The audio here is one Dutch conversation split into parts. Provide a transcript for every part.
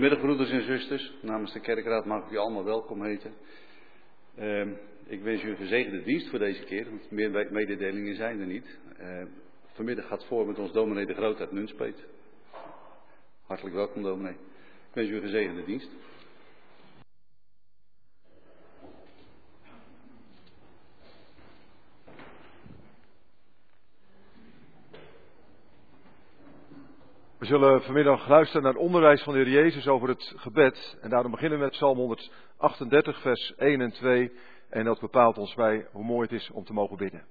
Goedemiddag broeders en zusters. Namens de kerkraad mag ik u allemaal welkom heten. Uh, ik wens u een gezegende dienst voor deze keer, want meer mededelingen zijn er niet. Uh, vanmiddag gaat voor met ons dominee de Groot uit Nunspeet. Hartelijk welkom dominee. Ik wens u een gezegende dienst. Zullen vanmiddag luisteren naar het onderwijs van de Heer Jezus over het gebed. En daarom beginnen we met Psalm 138, vers 1 en 2. En dat bepaalt ons bij hoe mooi het is om te mogen bidden.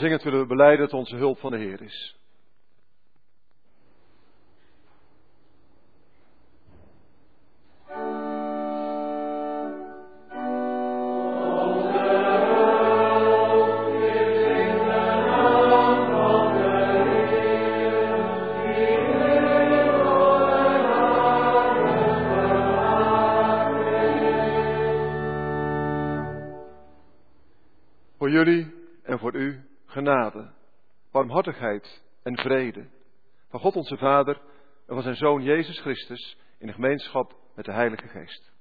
Zingend willen we beleiden dat onze hulp van de Heer is. Van God onze Vader en van zijn Zoon Jezus Christus in de gemeenschap met de Heilige Geest.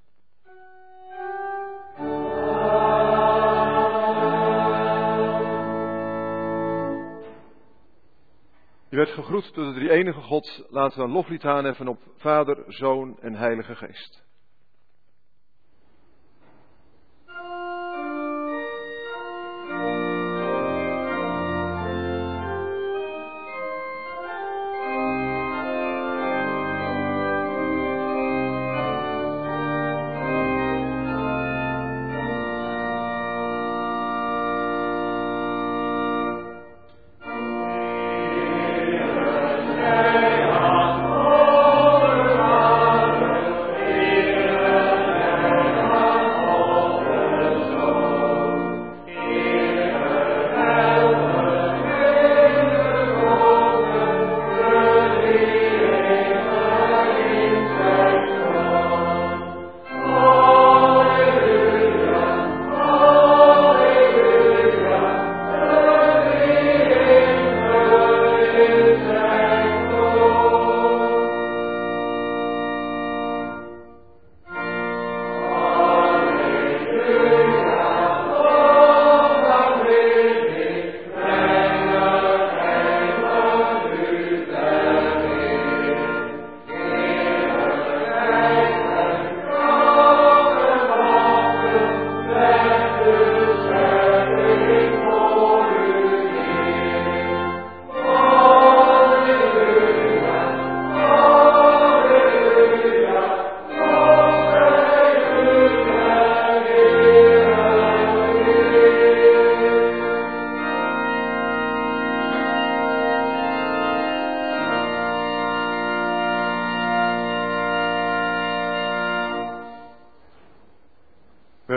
Je werd gegroet door de drie enige God. Laten we een loflied aanheffen op Vader, Zoon en Heilige Geest.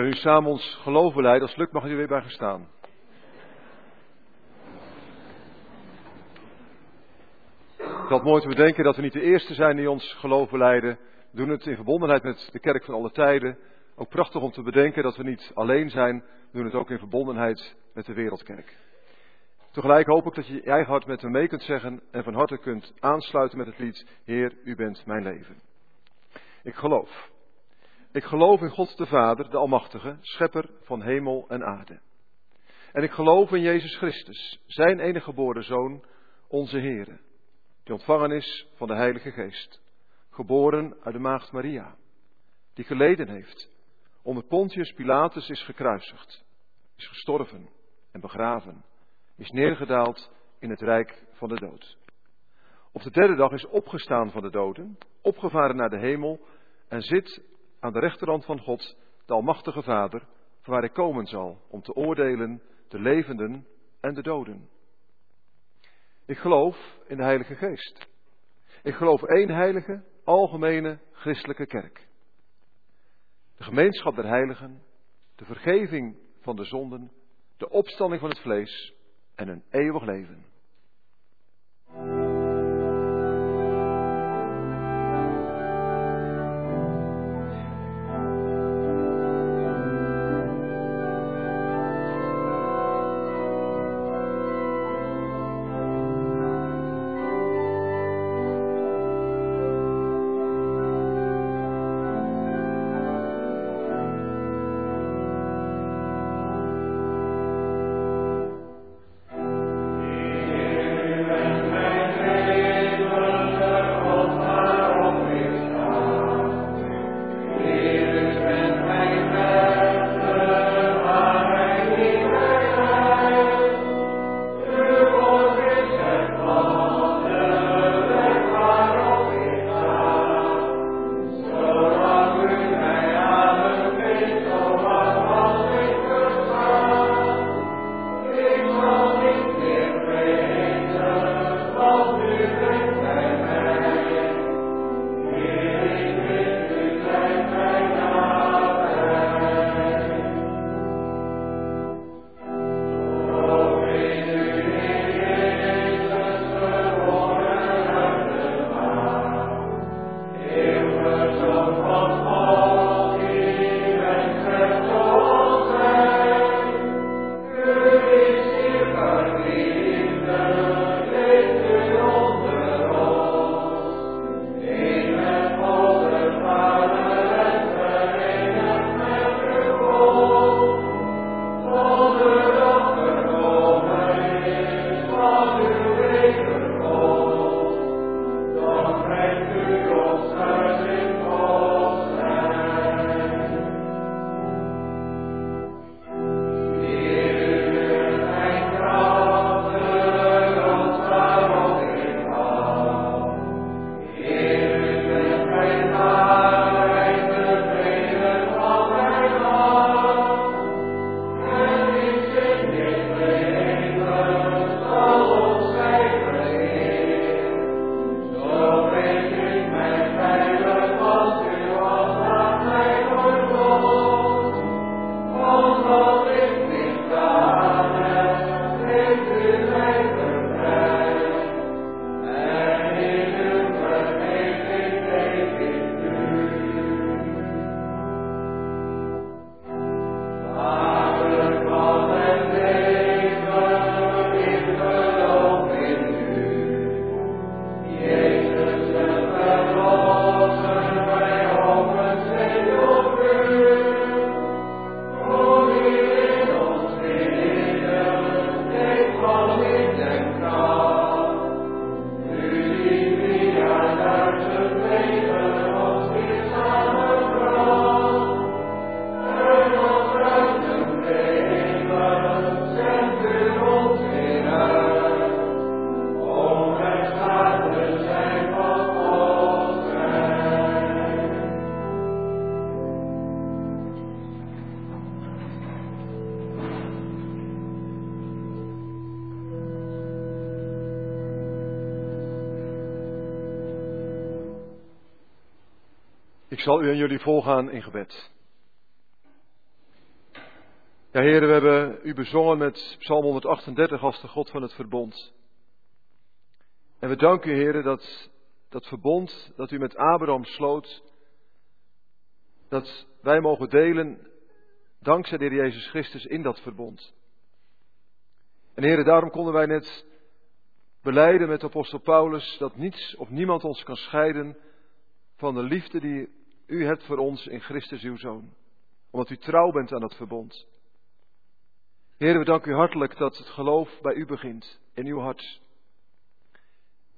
Nu samen ons geloof beleiden. Als het lukt mag u weer bij gaan staan. Het is mooi te bedenken dat we niet de eerste zijn die ons geloof beleiden. We doen het in verbondenheid met de kerk van alle tijden. Ook prachtig om te bedenken dat we niet alleen zijn. We doen het ook in verbondenheid met de wereldkerk. Tegelijk hoop ik dat je je eigen hart met me mee kunt zeggen en van harte kunt aansluiten met het lied Heer, u bent mijn leven. Ik geloof. Ik geloof in God de Vader, de Almachtige, schepper van hemel en aarde. En ik geloof in Jezus Christus, zijn enige geboren Zoon, onze Heere, die ontvangen is van de Heilige Geest, geboren uit de Maagd Maria, die geleden heeft, onder Pontius Pilatus is gekruisigd, is gestorven en begraven, is neergedaald in het rijk van de dood. Op de derde dag is opgestaan van de doden, opgevaren naar de hemel en zit aan de rechterhand van God, de Almachtige Vader, van waar hij komen zal om te oordelen de levenden en de doden. Ik geloof in de Heilige Geest. Ik geloof één heilige, algemene christelijke kerk. De gemeenschap der heiligen, de vergeving van de zonden, de opstanding van het vlees en een eeuwig leven. Zal u en jullie volgaan in gebed. Ja, heren, we hebben u bezongen met Psalm 138 als de God van het verbond. En we danken u, heren, dat dat verbond dat u met Abraham sloot, dat wij mogen delen dankzij de Heer Jezus Christus in dat verbond. En heren, daarom konden wij net beleiden met apostel Paulus dat niets of niemand ons kan scheiden van de liefde die u hebt voor ons in Christus uw Zoon. Omdat u trouw bent aan dat verbond. Heren, we danken u hartelijk dat het geloof bij u begint, in uw hart.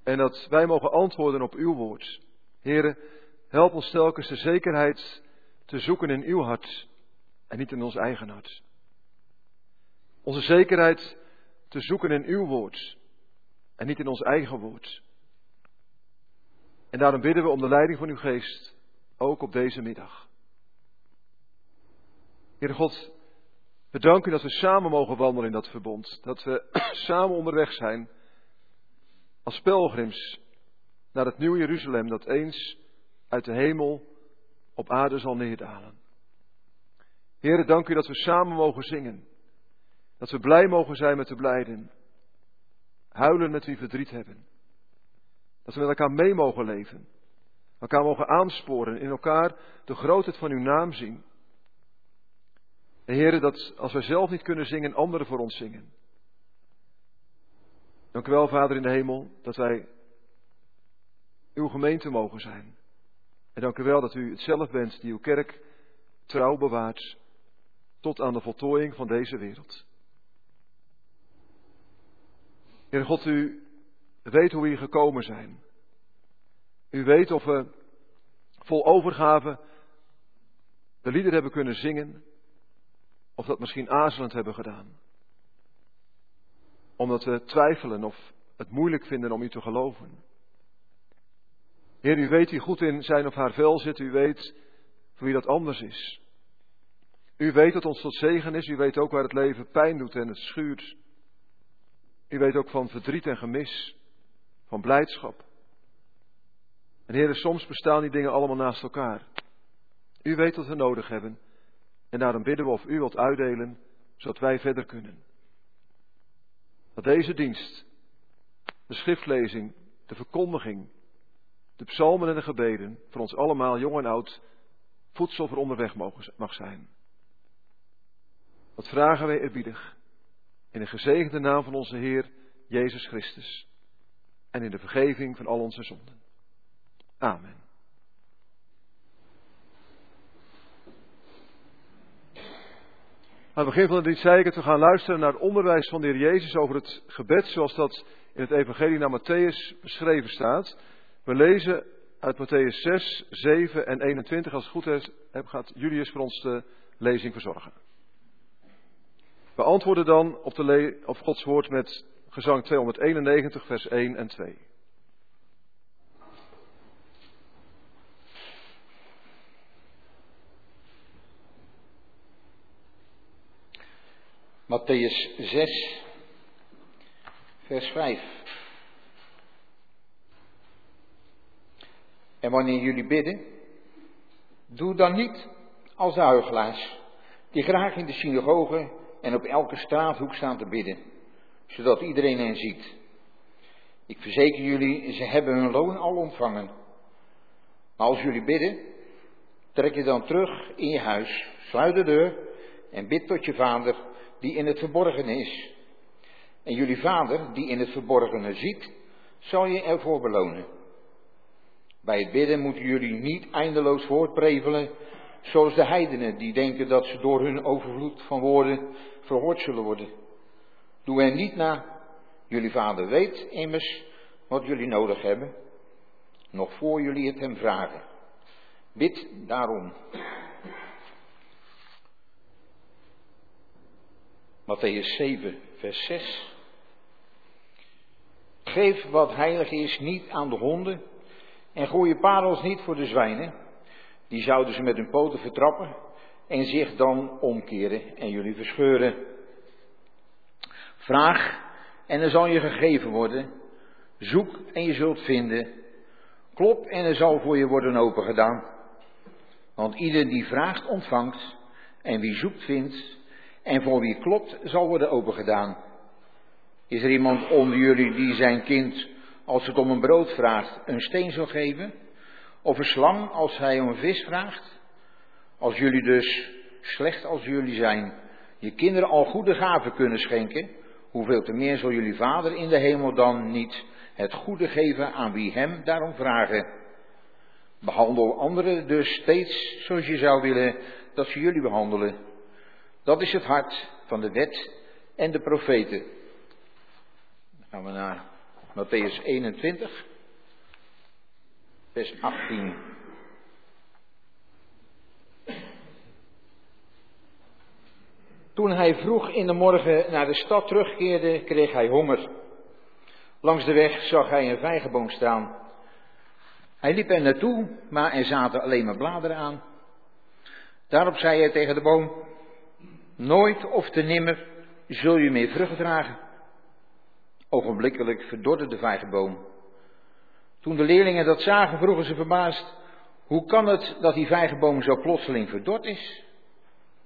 En dat wij mogen antwoorden op uw woord. Heren, help ons telkens de zekerheid te zoeken in uw hart en niet in ons eigen hart. Onze zekerheid te zoeken in uw woord en niet in ons eigen woord. En daarom bidden we om de leiding van uw geest, ook op deze middag. Heere God, we danken u dat we samen mogen wandelen in dat verbond. Dat we samen onderweg zijn als pelgrims naar het nieuwe Jeruzalem dat eens uit de hemel op aarde zal neerdalen. Heren, dank u dat we samen mogen zingen. Dat we blij mogen zijn met de blijden. Huilen met wie verdriet hebben. Dat we met elkaar mee mogen leven. Elkaar mogen aansporen, in elkaar de grootheid van uw naam zien. En heren, dat als wij zelf niet kunnen zingen, anderen voor ons zingen. Dank u wel, Vader in de hemel, dat wij uw gemeente mogen zijn. En dank u wel dat u het zelf bent die uw kerk trouw bewaart tot aan de voltooiing van deze wereld. Heer God, u weet hoe we hier gekomen zijn. U weet of we vol overgave de lieder hebben kunnen zingen, of dat misschien aarzelend hebben gedaan. Omdat we twijfelen of het moeilijk vinden om u te geloven. Heer, u weet wie goed in zijn of haar vel zit, u weet voor wie dat anders is. U weet dat ons tot zegen is, u weet ook waar het leven pijn doet en het schuurt. U weet ook van verdriet en gemis, van blijdschap. En heren, soms bestaan die dingen allemaal naast elkaar. U weet wat we nodig hebben. En daarom bidden we of u wilt uitdelen, zodat wij verder kunnen. Dat deze dienst, de schriftlezing, de verkondiging, de psalmen en de gebeden, voor ons allemaal, jong en oud, voedsel voor onderweg mag zijn. Dat vragen wij eerbiedig. In de gezegende naam van onze Heer Jezus Christus. En in de vergeving van al onze zonden. Amen. Aan het begin van de dienst zei ik het, we gaan luisteren naar het onderwijs van de Heer Jezus over het gebed zoals dat in het Evangelie naar Matthäus beschreven staat. We lezen uit Matthäus 6, 7 en 21. Als het goed is, gaat Julius voor ons de lezing verzorgen. We antwoorden dan op, de op Gods woord met gezang 291, vers 1 en 2. Matthäus 6, vers 5. En wanneer jullie bidden, doe dan niet als de huigelaars, die graag in de synagoge en op elke straathoek staan te bidden, zodat iedereen hen ziet. Ik verzeker jullie, ze hebben hun loon al ontvangen. Maar als jullie bidden, trek je dan terug in je huis, sluit de deur en bid tot je vader die in het verborgen is. En jullie vader die in het verborgene ziet, zal je ervoor belonen. Bij het bidden moeten jullie niet eindeloos voortprevelen, zoals de heidenen die denken dat ze door hun overvloed van woorden verhoord zullen worden. Doe er niet na. Jullie vader weet immers wat jullie nodig hebben, nog voor jullie het hem vragen. Bid daarom. Matthäus 7, vers 6. Geef wat heilig is niet aan de honden en gooi je parels niet voor de zwijnen. Die zouden ze met hun poten vertrappen en zich dan omkeren en jullie verscheuren. Vraag en er zal je gegeven worden. Zoek en je zult vinden. Klop en er zal voor je worden opengedaan. Want ieder die vraagt ontvangt en wie zoekt vindt En voor wie klopt, zal worden opengedaan. Is er iemand onder jullie die zijn kind, als het om een brood vraagt, een steen zal geven? Of een slang als hij om een vis vraagt? Als jullie dus, slecht als jullie zijn, je kinderen al goede gaven kunnen schenken, hoeveel te meer zal jullie Vader in de hemel dan niet het goede geven aan wie hem daarom vragen? Behandel anderen dus steeds zoals je zou willen dat ze jullie behandelen. Dat is het hart van de wet en de profeten. Dan gaan we naar Matthäus 21, vers 18. Toen hij vroeg in de morgen naar de stad terugkeerde, kreeg hij honger. Langs de weg zag hij een vijgenboom staan. Hij liep er naartoe, maar er zaten alleen maar bladeren aan. Daarop zei hij tegen de boom: Nooit of te nimmer zul je meer vrucht dragen. Ogenblikkelijk verdorde de vijgenboom. Toen de leerlingen dat zagen, vroegen ze verbaasd: Hoe kan het dat die vijgenboom zo plotseling verdord is?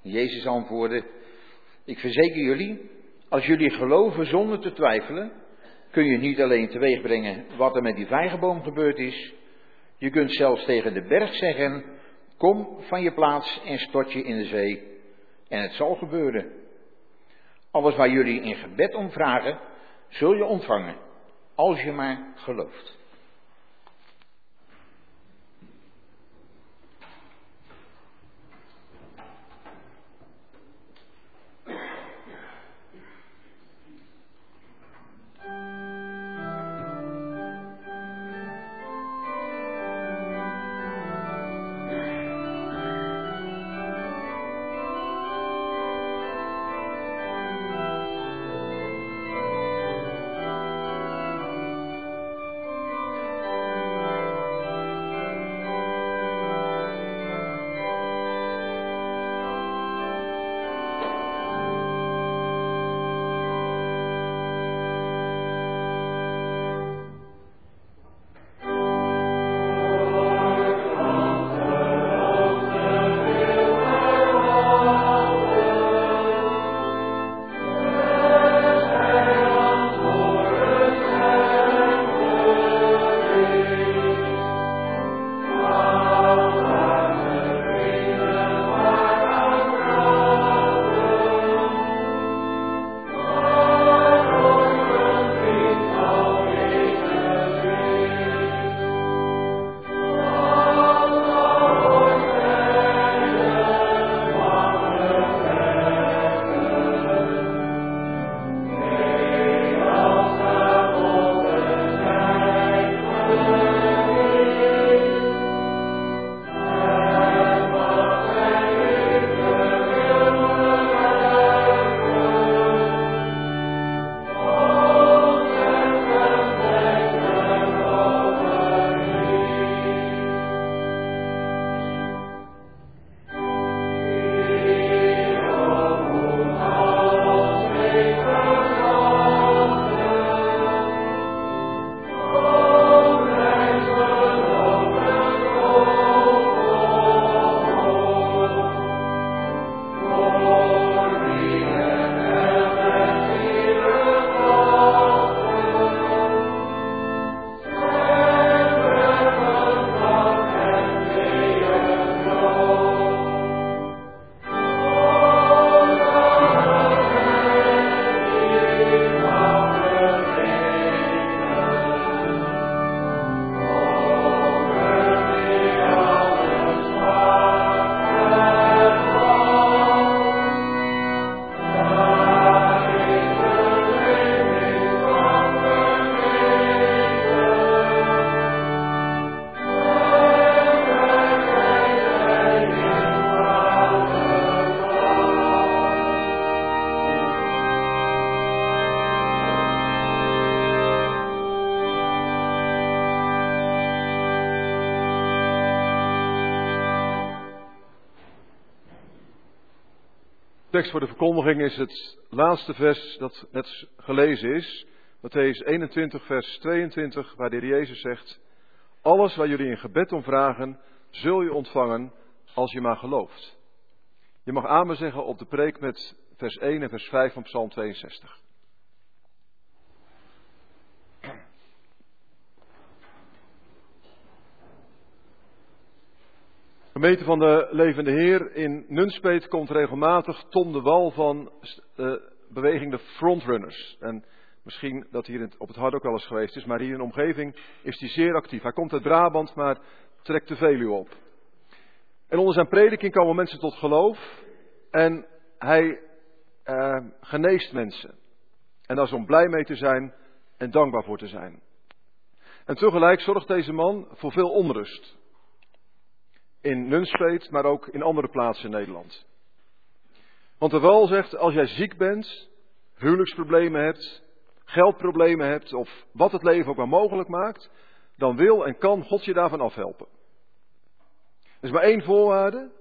Jezus antwoordde: Ik verzeker jullie, als jullie geloven zonder te twijfelen, kun je niet alleen teweegbrengen wat er met die vijgenboom gebeurd is, je kunt zelfs tegen de berg zeggen: Kom van je plaats en stort je in de zee. En het zal gebeuren. Alles waar jullie in gebed om vragen, zul je ontvangen, als je maar gelooft. Voor de verkondiging is het laatste vers dat net gelezen is. Matthäus 21, vers 22, waar de Heer Jezus zegt: Alles waar jullie in gebed om vragen, zul je ontvangen als je maar gelooft. Je mag amen zeggen op de preek met vers 1 en vers 5 van Psalm 62. Gemeente van de Levende Heer in Nunspeet komt regelmatig Tom de Wal van de eh, beweging de Frontrunners. En misschien dat hier op het hart ook wel eens geweest is, maar hier in de omgeving is hij zeer actief. Hij komt uit Brabant, maar trekt de Veluwe op. En onder zijn prediking komen mensen tot geloof en hij eh, geneest mensen. En daar is om blij mee te zijn en dankbaar voor te zijn. En tegelijk zorgt deze man voor veel onrust in Nunspeet, maar ook in andere plaatsen in Nederland. Want de Wal zegt, als jij ziek bent, huwelijksproblemen hebt, geldproblemen hebt of wat het leven ook maar mogelijk maakt, dan wil en kan God je daarvan afhelpen. Er is maar één voorwaarde,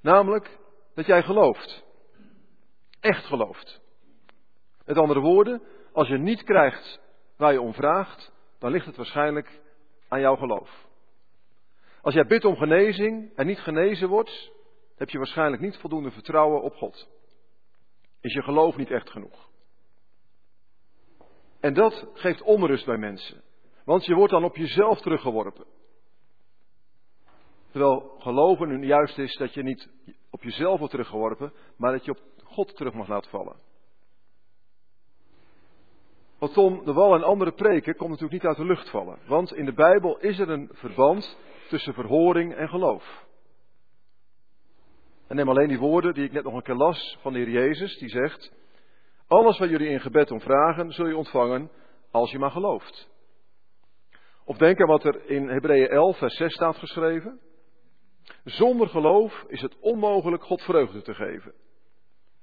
namelijk dat jij gelooft. Echt gelooft. Met andere woorden, als je niet krijgt waar je om vraagt, dan ligt het waarschijnlijk aan jouw geloof. Als jij bidt om genezing en niet genezen wordt, heb je waarschijnlijk niet voldoende vertrouwen op God. Is je geloof niet echt genoeg? En dat geeft onrust bij mensen. Want je wordt dan op jezelf teruggeworpen. Terwijl geloven nu juist is dat je niet op jezelf wordt teruggeworpen, maar dat je op God terug mag laten vallen. Wat Tom de Wal en andere preken komt natuurlijk niet uit de lucht vallen. Want in de Bijbel is er een verband tussen verhoring en geloof. En neem alleen die woorden die ik net nog een keer las van de Heer Jezus, die zegt, alles wat jullie in gebed om vragen, zul je ontvangen als je maar gelooft. Of denk aan wat er in Hebreeën 11, vers 6 staat geschreven. Zonder geloof is het onmogelijk God vreugde te geven.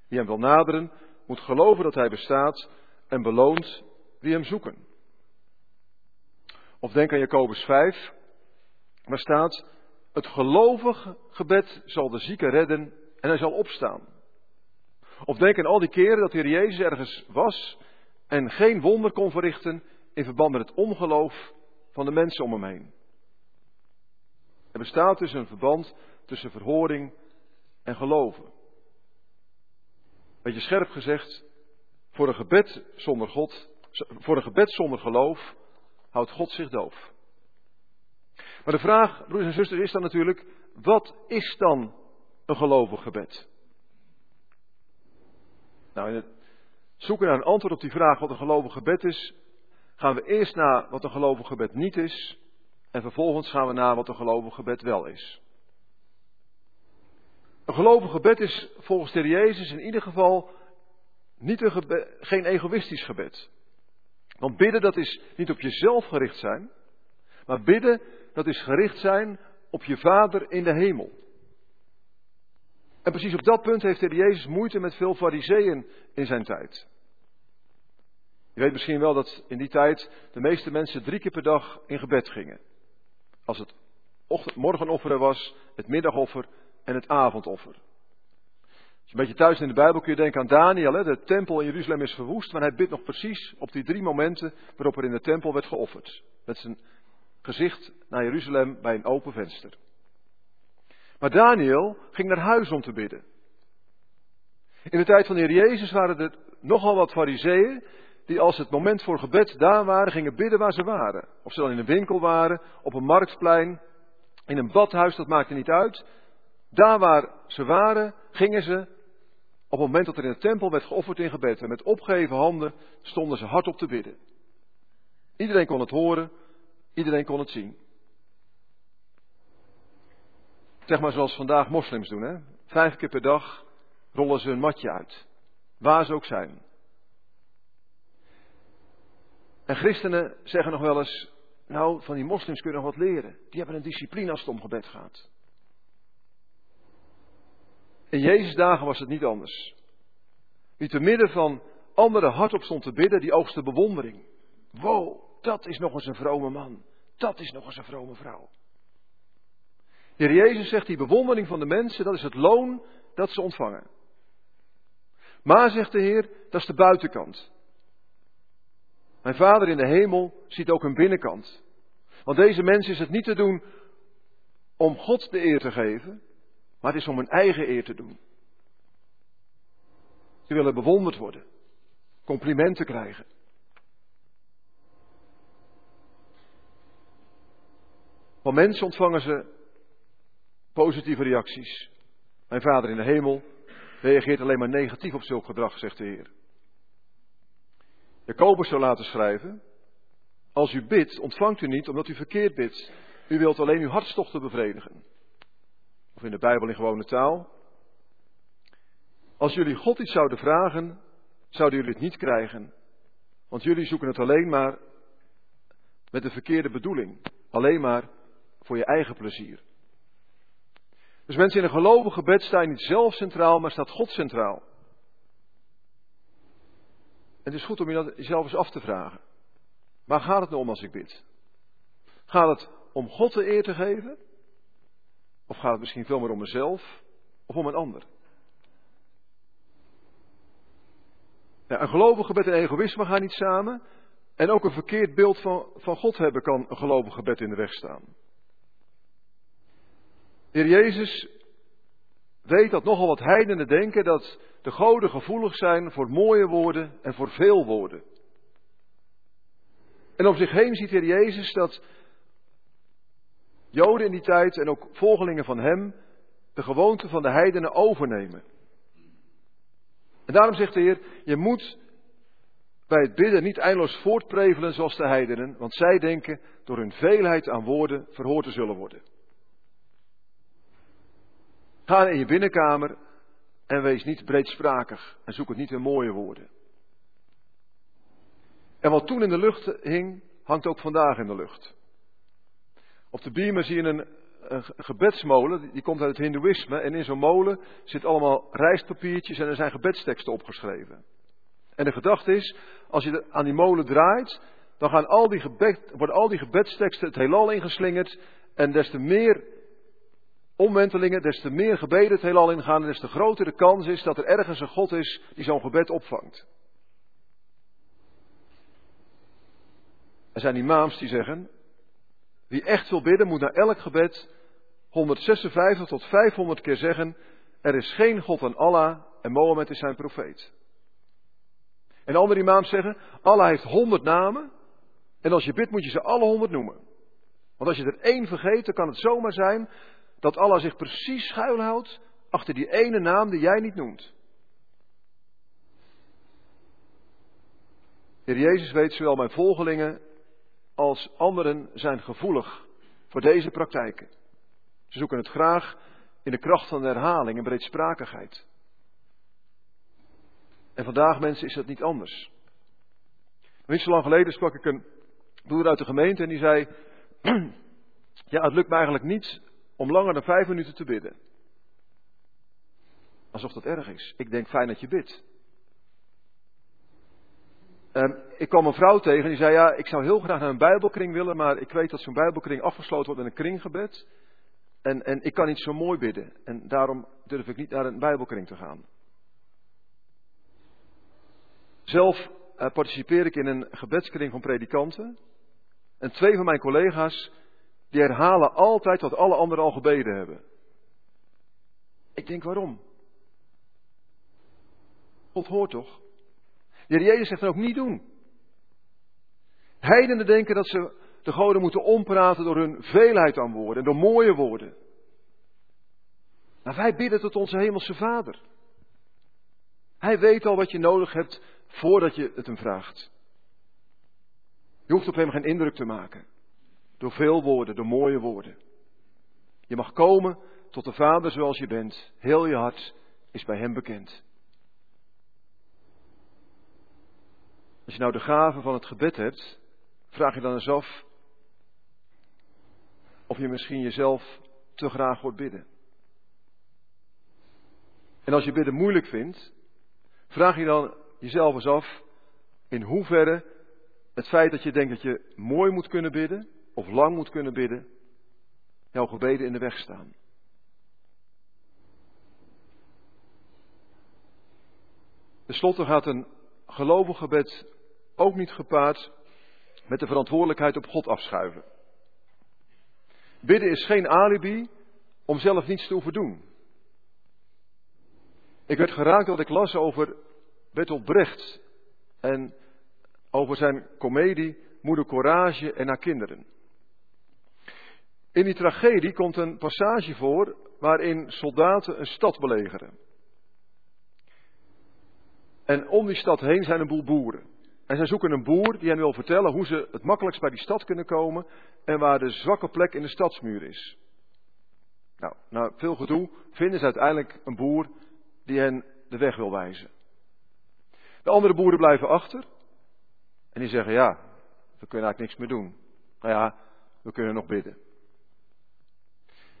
Wie hem wil naderen, moet geloven dat hij bestaat en beloont wie hem zoeken. Of denk aan Jacobus 5, waar staat, het gelovig gebed zal de zieke redden en hij zal opstaan. Of denk aan al die keren dat de Heer Jezus ergens was en geen wonder kon verrichten in verband met het ongeloof van de mensen om hem heen. Er bestaat dus een verband tussen verhoring en geloven. Beetje scherp gezegd, voor een gebed zonder God, voor een gebed zonder geloof, houdt God zich doof. Maar de vraag, broeders en zusters, is dan natuurlijk, wat is dan een gelovig gebed? Nou, in het zoeken naar een antwoord op die vraag wat een gelovig gebed is, gaan we eerst naar wat een gelovig gebed niet is, en vervolgens gaan we naar wat een gelovig gebed wel is. Een gelovig gebed is volgens de Jezus in ieder geval niet een geen egoïstisch gebed. Want bidden dat is niet op jezelf gericht zijn, maar bidden dat is gericht zijn op je Vader in de hemel. En precies op dat punt heeft de Jezus moeite met veel fariseeën in zijn tijd. Je weet misschien wel dat in die tijd de meeste mensen drie keer per dag in gebed gingen. Als het morgenofferen was, het middagoffer en het avondoffer. Als je een beetje thuis in de Bijbel kun je denken aan Daniel. Hè? De tempel in Jeruzalem is verwoest, maar hij bidt nog precies op die drie momenten waarop er in de tempel werd geofferd. Met zijn gezicht naar Jeruzalem bij een open venster. Maar Daniel ging naar huis om te bidden. In de tijd van de Heer Jezus waren er nogal wat fariseeën die als het moment voor gebed daar waren, gingen bidden waar ze waren. Of ze dan in een winkel waren, op een marktplein, in een badhuis, dat maakte niet uit. Daar waar ze waren, gingen ze op het moment dat er in de tempel werd geofferd in gebed. En met opgeheven handen stonden ze hardop te bidden. Iedereen kon het horen, iedereen kon het zien. Zeg maar zoals vandaag moslims doen, hè? Vijf keer per dag rollen ze een matje uit. Waar ze ook zijn. En christenen zeggen nog wel eens, nou, van die moslims kun je nog wat leren. Die hebben een discipline als het om gebed gaat. In Jezus dagen was het niet anders. Wie te midden van anderen hardop stond te bidden, die oogste bewondering. Wow, dat is nog eens een vrome man. Dat is nog eens een vrome vrouw. De Heer Jezus zegt, die bewondering van de mensen, dat is het loon dat ze ontvangen. Maar, zegt de Heer, dat is de buitenkant. Mijn Vader in de hemel ziet ook een binnenkant. Want deze mensen is het niet te doen om God de eer te geven, maar het is om hun eigen eer te doen. Ze willen bewonderd worden, complimenten krijgen. Van mensen ontvangen ze positieve reacties. Mijn vader in de hemel reageert alleen maar negatief op zulk gedrag, zegt de Heer. Jacobus zou laten schrijven, als u bidt, ontvangt u niet omdat u verkeerd bidt. U wilt alleen uw hartstochten bevredigen. Of in de Bijbel in gewone taal. Als jullie God iets zouden vragen, zouden jullie het niet krijgen. Want jullie zoeken het alleen maar met de verkeerde bedoeling. Alleen maar voor je eigen plezier. Dus mensen in een gelovig gebed staan niet zelf centraal, maar staat God centraal. Het is goed om je dat jezelf eens af te vragen. Waar gaat het nou om als ik bid? Gaat het om God de eer te geven? Of gaat het misschien veel meer om mezelf of om een ander? Ja, een gelovig gebed en egoïsme gaan niet samen. En ook een verkeerd beeld van, van God hebben kan een gelovig gebed in de weg staan. Heer Jezus weet dat nogal wat heidenen denken dat de goden gevoelig zijn voor mooie woorden en voor veel woorden. En om zich heen ziet Heer Jezus dat Joden in die tijd en ook volgelingen van hem de gewoonte van de heidenen overnemen. En daarom zegt de Heer, je moet bij het bidden niet eindeloos voortprevelen zoals de heidenen, want zij denken door hun veelheid aan woorden verhoord te zullen worden. Ga in je binnenkamer en wees niet breedsprakig en zoek het niet in mooie woorden. En wat toen in de lucht hing, hangt ook vandaag in de lucht. Op de beamer zie je een, een gebedsmolen, die komt uit het Hindoeïsme. En in zo'n molen zit allemaal rijstpapiertjes en er zijn gebedsteksten opgeschreven. En de gedachte is, als je aan die molen draait, dan gaan al die gebed, worden al die gebedsteksten het heelal ingeslingerd. En des te meer omwentelingen, des te meer gebeden het heelal ingaan, en des te groter de kans is dat er ergens een God is die zo'n gebed opvangt. Er zijn imams die zeggen, wie echt wil bidden moet na elk gebed 156 tot 500 keer zeggen, er is geen God dan Allah en Mohammed is zijn profeet. En andere imams zeggen, Allah heeft 100 namen en als je bidt moet je ze alle 100 noemen. Want als je er één vergeet, dan kan het zomaar zijn dat Allah zich precies schuilhoudt achter die ene naam die jij niet noemt. Heer Jezus weet zowel mijn volgelingen als anderen zijn gevoelig voor deze praktijken. Ze zoeken het graag in de kracht van herhaling en breedsprakigheid. En vandaag, mensen, is dat niet anders. Niet zo lang geleden sprak ik een broer uit de gemeente en die zei: Ja, het lukt me eigenlijk niet om langer dan vijf minuten te bidden. Alsof dat erg is. Ik denk fijn dat je bidt. Um, ik kwam een vrouw tegen die zei: Ja, ik zou heel graag naar een Bijbelkring willen, maar ik weet dat zo'n Bijbelkring afgesloten wordt in een kringgebed. En, en ik kan niet zo mooi bidden. En daarom durf ik niet naar een Bijbelkring te gaan. Zelf uh, participeer ik in een gebedskring van predikanten. En twee van mijn collega's, die herhalen altijd wat alle anderen al gebeden hebben. Ik denk waarom? God hoort toch? De Jezus zegt dan ook niet doen. Heidenen denken dat ze de goden moeten ompraten door hun veelheid aan woorden en door mooie woorden. Maar wij bidden tot onze hemelse Vader. Hij weet al wat je nodig hebt voordat je het hem vraagt. Je hoeft op hem geen indruk te maken. Door veel woorden, door mooie woorden. Je mag komen tot de Vader zoals je bent. Heel je hart is bij hem bekend. Als je nou de gave van het gebed hebt, vraag je dan eens af of je misschien jezelf te graag hoort bidden. En als je bidden moeilijk vindt, vraag je dan jezelf eens af in hoeverre het feit dat je denkt dat je mooi moet kunnen bidden of lang moet kunnen bidden, jouw gebeden in de weg staan. Ten slotte gaat een gelovig gebed ook niet gepaard met de verantwoordelijkheid op God afschuiven. Bidden is geen alibi om zelf niets te hoeven doen. Ik werd geraakt dat ik las over Bertolt Brecht en over zijn komedie Moeder Courage en haar kinderen. In die tragedie komt een passage voor waarin soldaten een stad belegeren. En om die stad heen zijn een boel boeren. En zij zoeken een boer die hen wil vertellen hoe ze het makkelijkst bij die stad kunnen komen en waar de zwakke plek in de stadsmuur is. Nou, na veel gedoe vinden ze uiteindelijk een boer die hen de weg wil wijzen. De andere boeren blijven achter en die zeggen ja, we kunnen eigenlijk niks meer doen. Nou ja, we kunnen nog bidden.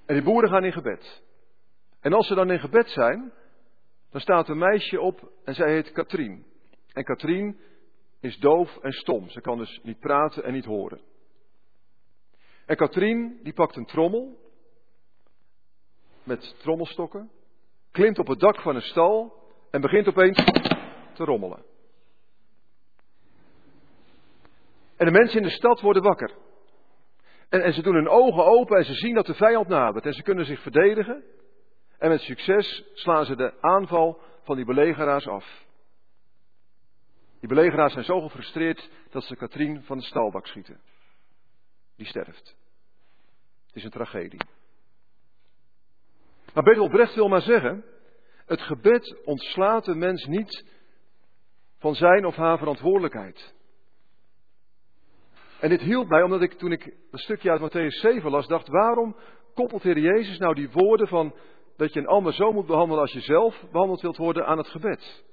En die boeren gaan in gebed. En als ze dan in gebed zijn, dan staat een meisje op en zij heet Katrien. En Katrien is doof en stom. Ze kan dus niet praten en niet horen. En Katrien die pakt een trommel met trommelstokken, klimt op het dak van een stal en begint opeens te rommelen. En de mensen in de stad worden wakker. En, en, ze doen hun ogen open en ze zien dat de vijand nadert. En ze kunnen zich verdedigen. En met succes slaan ze de aanval van die belegeraars af. Die belegeraars zijn zo gefrustreerd dat ze Katrien van de stalbak schieten. Die sterft. Het is een tragedie. Maar Bertolt wil maar zeggen, het gebed ontslaat de mens niet van zijn of haar verantwoordelijkheid. En dit hielp mij omdat ik toen ik een stukje uit Matthäus 7 las, dacht, waarom koppelt Heer Jezus nou die woorden van dat je een ander zo moet behandelen als je zelf behandeld wilt worden aan het gebed?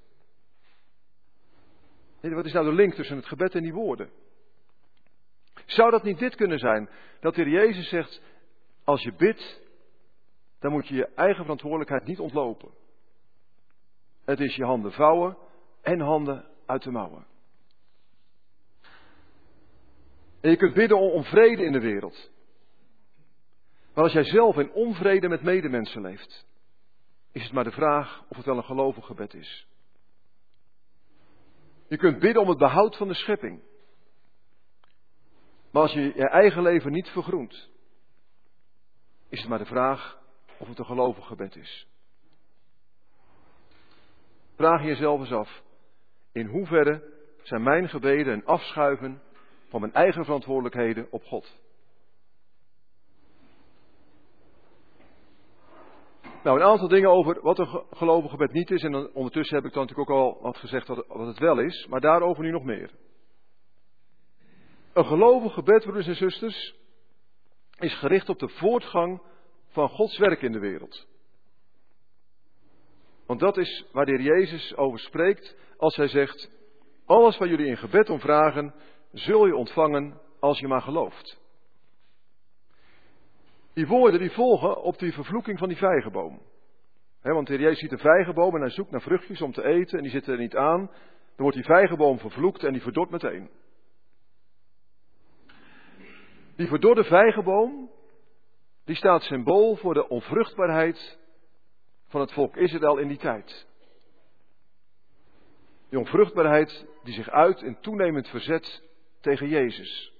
Wat is nou de link tussen het gebed en die woorden? Zou dat niet dit kunnen zijn? Dat de Heer Jezus zegt, als je bidt, dan moet je je eigen verantwoordelijkheid niet ontlopen. Het is je handen vouwen en handen uit de mouwen. En je kunt bidden om vrede in de wereld. Maar als jij zelf in onvrede met medemensen leeft, is het maar de vraag of het wel een gelovig gebed is. Je kunt bidden om het behoud van de schepping. Maar als je je eigen leven niet vergroent, is het maar de vraag of het een gelovig gebed is. Vraag jezelf eens af, in hoeverre zijn mijn gebeden een afschuiven van mijn eigen verantwoordelijkheden op God? Nou, een aantal dingen over wat een gelovig gebed niet is. En ondertussen heb ik dan natuurlijk ook al wat gezegd wat, het wel is. Maar daarover nu nog meer. Een gelovig gebed, broeders en zusters, is gericht op de voortgang van Gods werk in de wereld. Want dat is waar de Heer Jezus over spreekt als hij zegt, alles wat jullie in gebed om vragen, zul je ontvangen als je maar gelooft. Die woorden die volgen op die vervloeking van die vijgenboom. want de Jezus ziet een vijgenboom en hij zoekt naar vruchtjes om te eten en die zitten er niet aan. Dan wordt die vijgenboom vervloekt en die verdort meteen. Die verdorde vijgenboom, die staat symbool voor de onvruchtbaarheid van het volk Israël in die tijd. Die onvruchtbaarheid die zich uit in toenemend verzet tegen Jezus.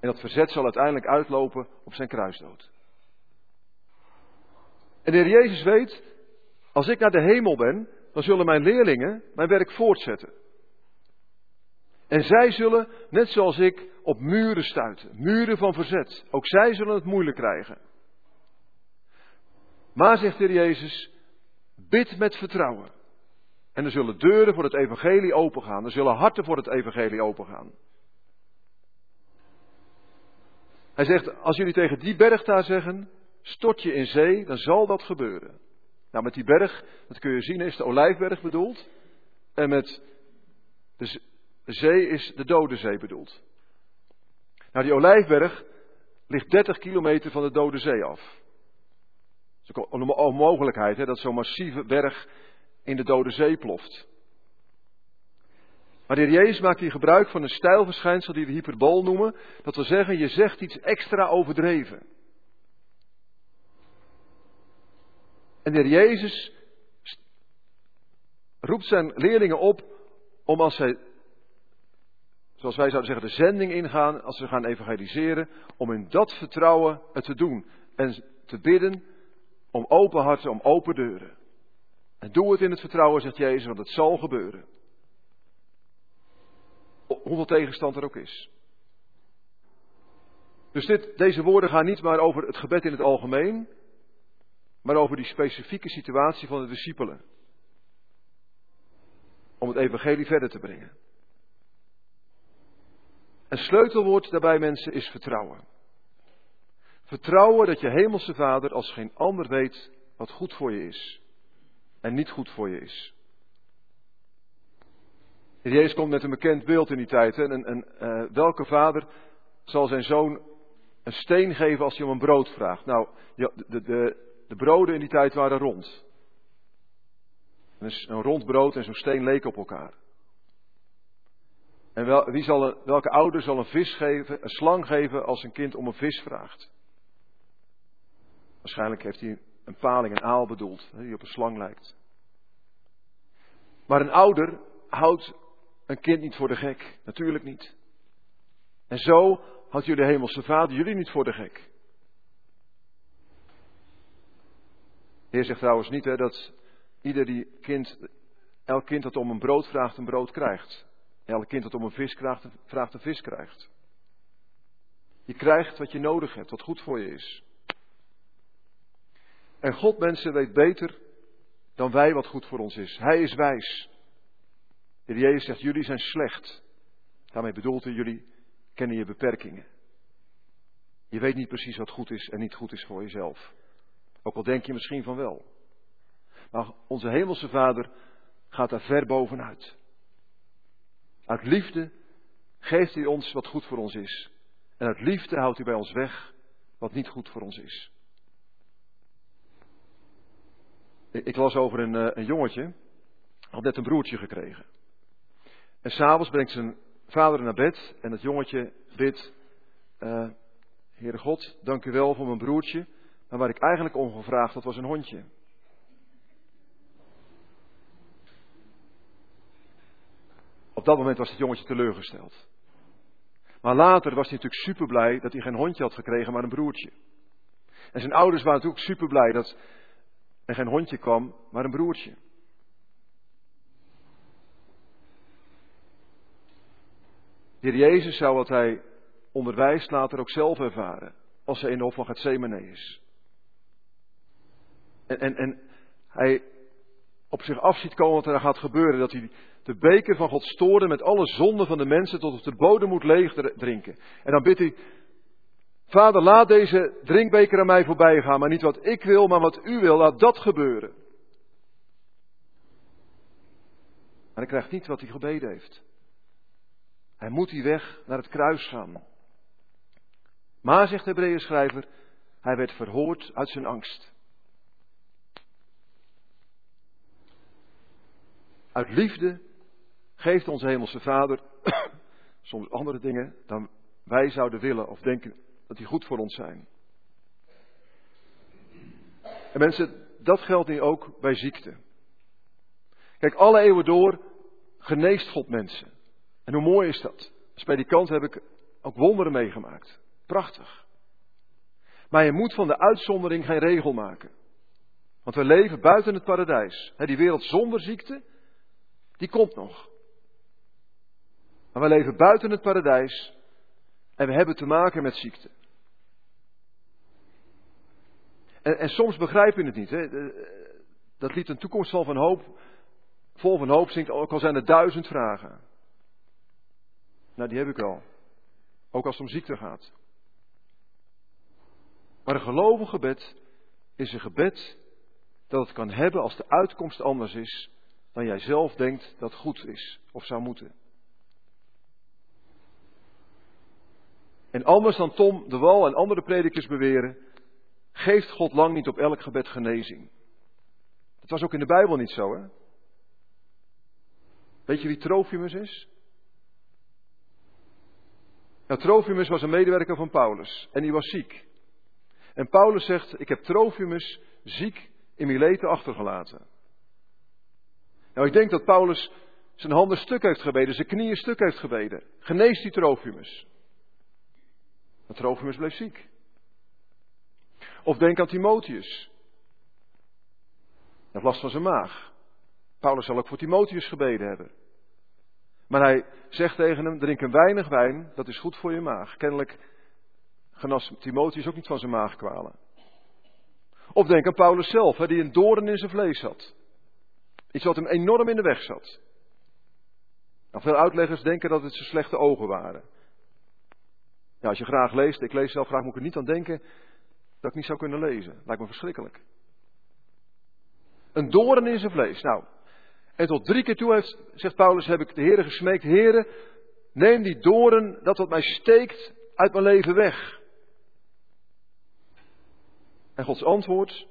En dat verzet zal uiteindelijk uitlopen op zijn kruisdood. En de Heer Jezus weet, als ik naar de hemel ben, dan zullen mijn leerlingen mijn werk voortzetten. En zij zullen, net zoals ik, op muren stuiten, muren van verzet. Ook zij zullen het moeilijk krijgen. Maar, zegt de Heer Jezus, bid met vertrouwen. En er zullen deuren voor het evangelie opengaan. Er zullen harten voor het evangelie opengaan. Hij zegt, als jullie tegen die berg daar zeggen, stort je in zee, dan zal dat gebeuren. Nou, met die berg, dat kun je zien, is de Olijfberg bedoeld. En met de zee is de Dode Zee bedoeld. Nou, die Olijfberg ligt 30 kilometer van de Dode Zee af. Dat is een onmogelijkheid, hè, dat zo'n massieve berg in de Dode Zee ploft. Maar de heer Jezus maakt hier gebruik van een stijlverschijnsel die we hyperbool noemen. Dat wil zeggen, je zegt iets extra overdreven. En de heer Jezus roept zijn leerlingen op om als zij, zoals wij zouden zeggen, de zending ingaan, als ze gaan evangeliseren, om in dat vertrouwen het te doen. En te bidden om open harten, om open deuren. En doe het in het vertrouwen, zegt Jezus, want het zal gebeuren. Hoeveel tegenstand er ook is. Dus dit, deze woorden gaan niet maar over het gebed in het algemeen, maar over die specifieke situatie van de discipelen. Om het evangelie verder te brengen. Een sleutelwoord daarbij, mensen, is vertrouwen. Vertrouwen dat je hemelse vader als geen ander weet wat goed voor je is en niet goed voor je is. Jezus komt met een bekend beeld in die tijd. Uh, welke vader zal zijn zoon een steen geven als hij om een brood vraagt? Nou, de, de, de broden in die tijd waren rond. Een rond brood en zo'n steen leken op elkaar. En wel, wie zal welke ouder zal een vis geven, een slang geven als een kind om een vis vraagt? Waarschijnlijk heeft hij een paling, een aal bedoeld, die op een slang lijkt. Maar een ouder houdt een kind niet voor de gek. Natuurlijk niet. En zo houdt jullie hemelse vader jullie niet voor de gek. De Heer zegt trouwens niet hè, dat ieder die kind, elk kind dat om een brood vraagt, een brood krijgt. Elk kind dat om een vis vraagt, vraagt een vis krijgt. Je krijgt wat je nodig hebt, wat goed voor je is. En God, mensen, weet beter dan wij wat goed voor ons is. Hij is wijs. De Jezus zegt, jullie zijn slecht. Daarmee bedoelt hij, jullie kennen je beperkingen. Je weet niet precies wat goed is en niet goed is voor jezelf. Ook al denk je misschien van wel. Maar onze hemelse Vader gaat daar ver bovenuit. Uit liefde geeft hij ons wat goed voor ons is. En uit liefde houdt hij bij ons weg wat niet goed voor ons is. Ik las over een, eh, een jongetje, had net een broertje gekregen. En s'avonds brengt zijn vader naar bed en het jongetje bidt, uh, Heere God, dank u wel voor mijn broertje, maar waar ik eigenlijk om gevraagd had was een hondje. Op dat moment was het jongetje teleurgesteld. Maar later was hij natuurlijk super blij dat hij geen hondje had gekregen, maar een broertje. En zijn ouders waren natuurlijk super blij dat er geen hondje kwam, maar een broertje. De heer Jezus zou wat hij onderwijst later ook zelf ervaren. Als hij in de hof van Gethsemane is. En, en, en hij op zich af ziet komen wat er gaat gebeuren. Dat hij de beker van God stoorde met alle zonden van de mensen tot op de bodem moet leeg drinken. En dan bidt hij, Vader laat deze drinkbeker aan mij voorbij gaan, maar niet wat ik wil, maar wat u wil, laat dat gebeuren. Maar hij krijgt niet wat hij gebeden heeft. Hij moet die weg naar het kruis gaan. Maar, zegt de Hebreeën schrijver, hij werd verhoord uit zijn angst. Uit liefde geeft onze hemelse Vader soms andere dingen dan wij zouden willen of denken dat die goed voor ons zijn. En mensen, dat geldt nu ook bij ziekte. Kijk, alle eeuwen door geneest God mensen. En hoe mooi is dat? Als predikant heb ik ook wonderen meegemaakt. Prachtig. Maar je moet van de uitzondering geen regel maken. Want we leven buiten het paradijs. Die wereld zonder ziekte, die komt nog. Maar we leven buiten het paradijs en we hebben te maken met ziekte. En, en soms begrijp je het niet. Hè? Dat lied een toekomst vol van hoop, vol van hoop zingt, ook al zijn er duizend vragen. Nou, die heb ik al. Ook als het om ziekte gaat. Maar een gelovig gebed is een gebed dat het kan hebben als de uitkomst anders is dan jij zelf denkt dat goed is of zou moeten. En anders dan Tom de Wal en andere predikers beweren, geeft God lang niet op elk gebed genezing. Dat was ook in de Bijbel niet zo, hè? Weet je wie Trofimus is? Nou, Trofimus was een medewerker van Paulus en die was ziek. En Paulus zegt, ik heb Trofimus ziek in Mileten achtergelaten. Nou, ik denk dat Paulus zijn handen stuk heeft gebeden, zijn knieën stuk heeft gebeden. Geneest die Trofimus. Maar Trofimus bleef ziek. Of denk aan Timotheus. Had last van zijn maag. Paulus zal ook voor Timotheus gebeden hebben. Maar hij zegt tegen hem, drink een weinig wijn, dat is goed voor je maag. Kennelijk genas Timotheus ook niet van zijn maagkwalen. Of denk aan Paulus zelf, die een doorn in zijn vlees had. Iets wat hem enorm in de weg zat. Nou, veel uitleggers denken dat het zijn slechte ogen waren. Ja, als je graag leest, ik lees zelf graag, moet ik er niet aan denken dat ik niet zou kunnen lezen. Lijkt me verschrikkelijk. Een doorn in zijn vlees. Nou, en tot drie keer toe heeft, zegt Paulus, heb ik de Heer gesmeekt, Heere, neem die doorn, dat wat mij steekt, uit mijn leven weg. En Gods antwoord,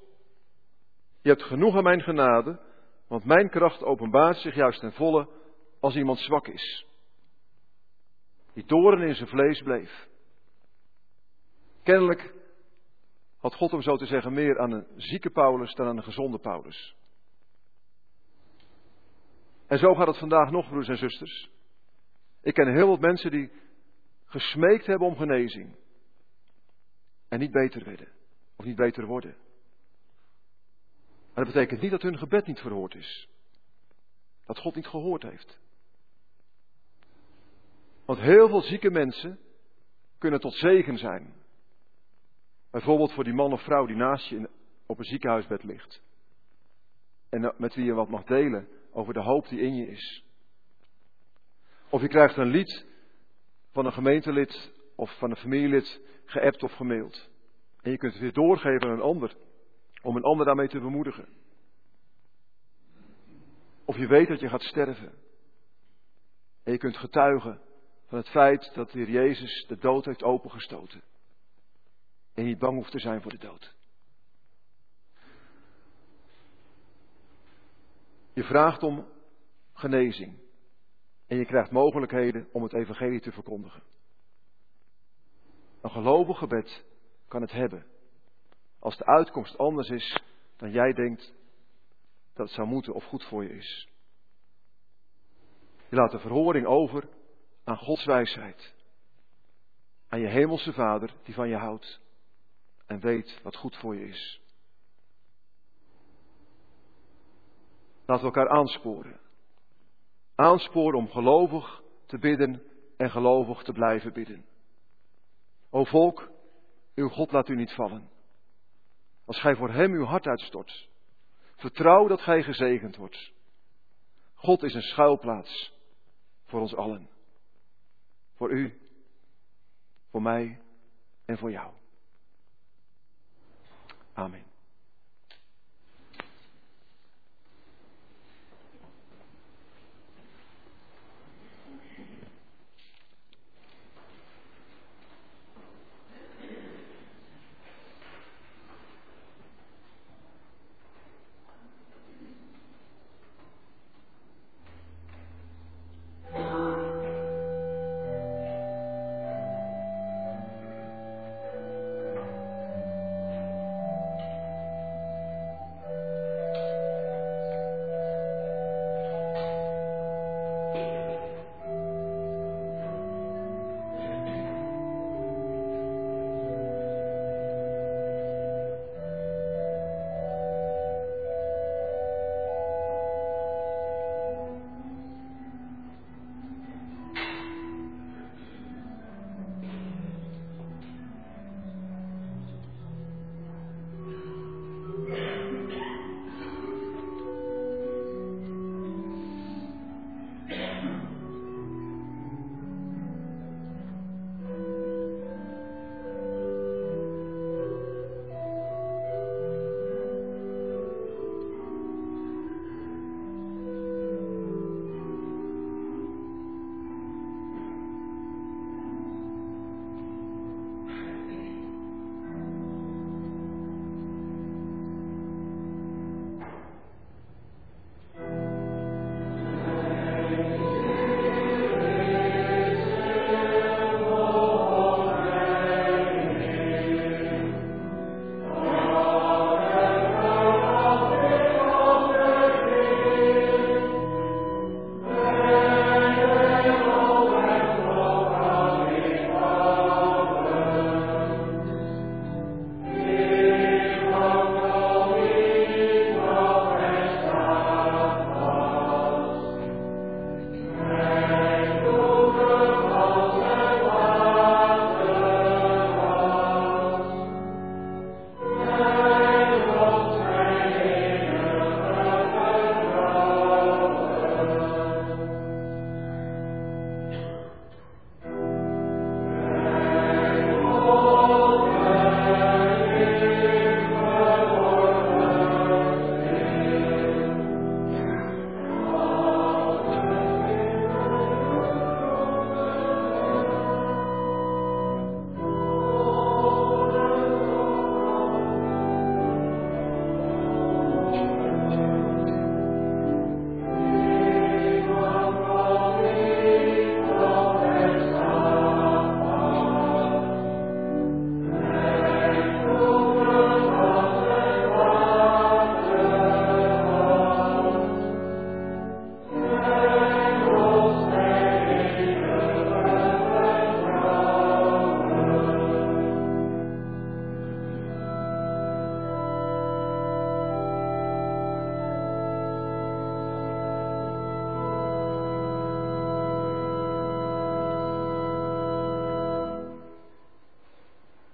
je hebt genoeg aan mijn genade, want mijn kracht openbaart zich juist ten volle als iemand zwak is. Die doorn in zijn vlees bleef. Kennelijk had God hem zo te zeggen meer aan een zieke Paulus dan aan een gezonde Paulus. En zo gaat het vandaag nog, broers en zusters. Ik ken heel wat mensen die gesmeekt hebben om genezing. En niet beter werden. Of niet beter worden. Maar dat betekent niet dat hun gebed niet verhoord is. Dat God niet gehoord heeft. Want heel veel zieke mensen kunnen tot zegen zijn. Bijvoorbeeld voor die man of vrouw die naast je op een ziekenhuisbed ligt. En met wie je wat mag delen over de hoop die in je is. Of je krijgt een lied van een gemeentelid of van een familielid geappt of gemaild. En je kunt het weer doorgeven aan een ander, om een ander daarmee te bemoedigen. Of je weet dat je gaat sterven. En je kunt getuigen van het feit dat de Heer Jezus de dood heeft opengestoten. En niet bang hoeft te zijn voor de dood. Je vraagt om genezing. En je krijgt mogelijkheden om het evangelie te verkondigen. Een gelovig gebed kan het hebben. Als de uitkomst anders is dan jij denkt dat het zou moeten of goed voor je is. Je laat de verhoring over aan Gods wijsheid. Aan je hemelse Vader die van je houdt en weet wat goed voor je is. Laten we elkaar aansporen. Aansporen om gelovig te bidden en gelovig te blijven bidden. O volk, uw God laat u niet vallen. Als gij voor Hem uw hart uitstort, vertrouw dat gij gezegend wordt. God is een schuilplaats voor ons allen. Voor u, voor mij en voor jou. Amen.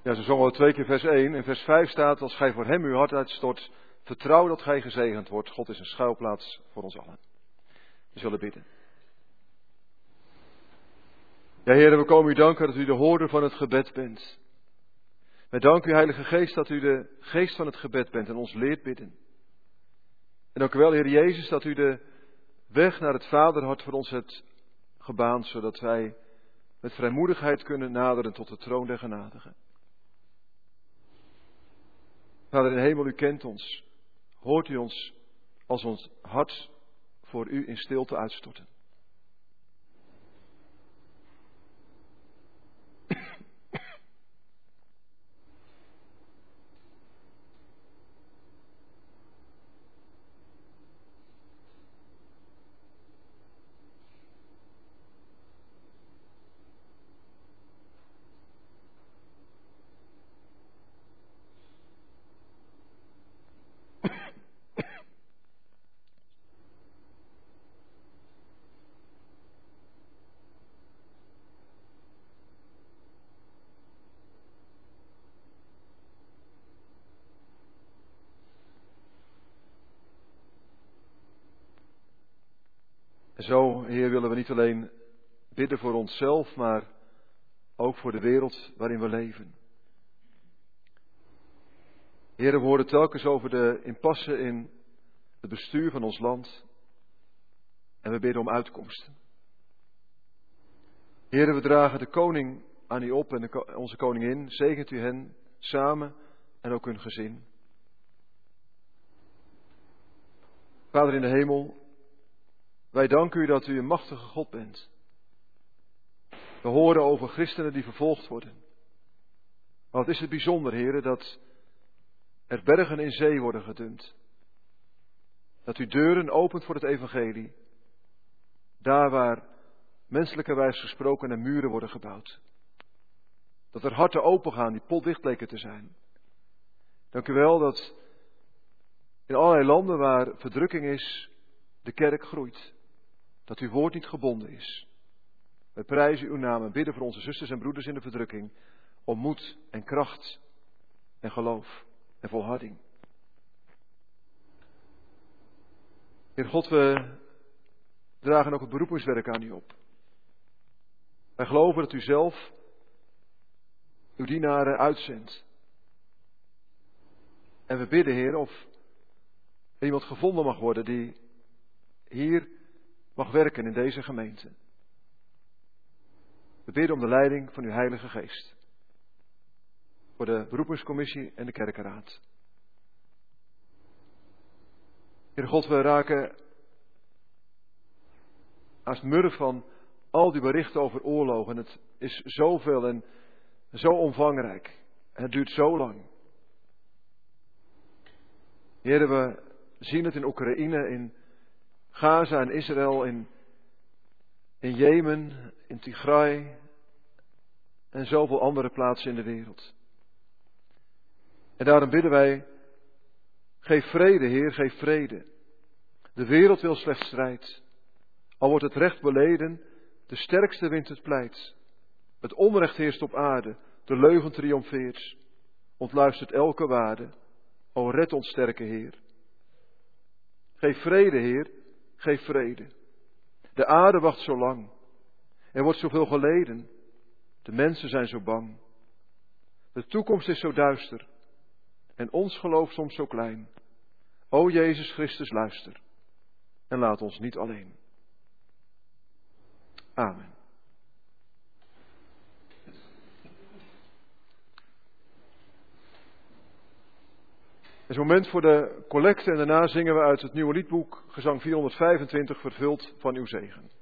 Ja, ze zongen al twee keer vers 1. In vers 5 staat, als gij voor hem uw hart uitstort, vertrouw dat gij gezegend wordt. God is een schuilplaats voor ons allen. We zullen bidden. Ja, heren, we komen u danken dat u de hoorder van het gebed bent. Wij danken u, Heilige Geest, dat u de geest van het gebed bent en ons leert bidden. En ook wel, Heer Jezus, dat u de weg naar het Vaderhart voor ons hebt gebaand, zodat wij met vrijmoedigheid kunnen naderen tot de troon der genadigen. Vader in hemel, u kent ons. Hoort u ons als ons hart voor u in stilte uitstorten. En zo, Heer, willen we niet alleen bidden voor onszelf, maar ook voor de wereld waarin we leven. Heer, we horen telkens over de impasse in het bestuur van ons land. En we bidden om uitkomsten. Heer, we dragen de koning aan u op en onze koningin. Zegent u hen samen en ook hun gezin. Vader in de hemel, wij danken u dat u een machtige God bent. We horen over christenen die vervolgd worden. Wat is het bijzonder, heren, dat er bergen in zee worden gedumpt. Dat u deuren opent voor het evangelie. Daar waar menselijkerwijs gesproken en muren worden gebouwd. Dat er harten opengaan die potdicht bleken te zijn. Dank u wel dat in allerlei landen waar verdrukking is, de kerk groeit dat uw woord niet gebonden is. Wij prijzen uw naam en bidden voor onze zusters en broeders in de verdrukking om moed en kracht en geloof en volharding. Heer God, we dragen ook het beroepingswerk aan u op. Wij geloven dat u zelf uw dienaren uitzendt. En we bidden, Heer, of er iemand gevonden mag worden die hier mag werken in deze gemeente. We bidden om de leiding van uw Heilige Geest. Voor de beroepingscommissie en de kerkenraad. Heer God, we raken als murf van al die berichten over oorlogen. Het is zoveel en zo omvangrijk. Het duurt zo lang. Heer, we zien het in Oekraïne, in Gaza en Israël, in, in Jemen, in Tigray en zoveel andere plaatsen in de wereld. En daarom bidden wij, geef vrede, Heer, geef vrede. De wereld wil slechts strijd. Al wordt het recht beleden, de sterkste wint het pleit. Het onrecht heerst op aarde, de leugen triomfeert. Ontluistert elke waarde. O red ons sterke Heer. Geef vrede, Heer, geef vrede. De aarde wacht zo lang. Er wordt zoveel geleden. De mensen zijn zo bang. De toekomst is zo duister. En ons geloof soms zo klein. O Jezus Christus, luister. En laat ons niet alleen. Amen. Is moment voor de collecte en daarna zingen we uit het nieuwe liedboek, gezang 425, vervuld van uw zegen.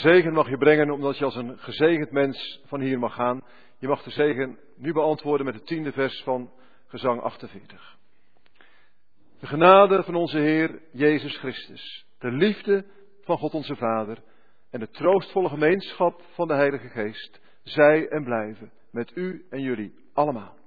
Zegen mag je brengen omdat je als een gezegend mens van hier mag gaan. Je mag de zegen nu beantwoorden met het tiende vers van gezang 48. De genade van onze Heer Jezus Christus, de liefde van God onze Vader en de troostvolle gemeenschap van de Heilige Geest, zij en blijven met u en jullie allemaal.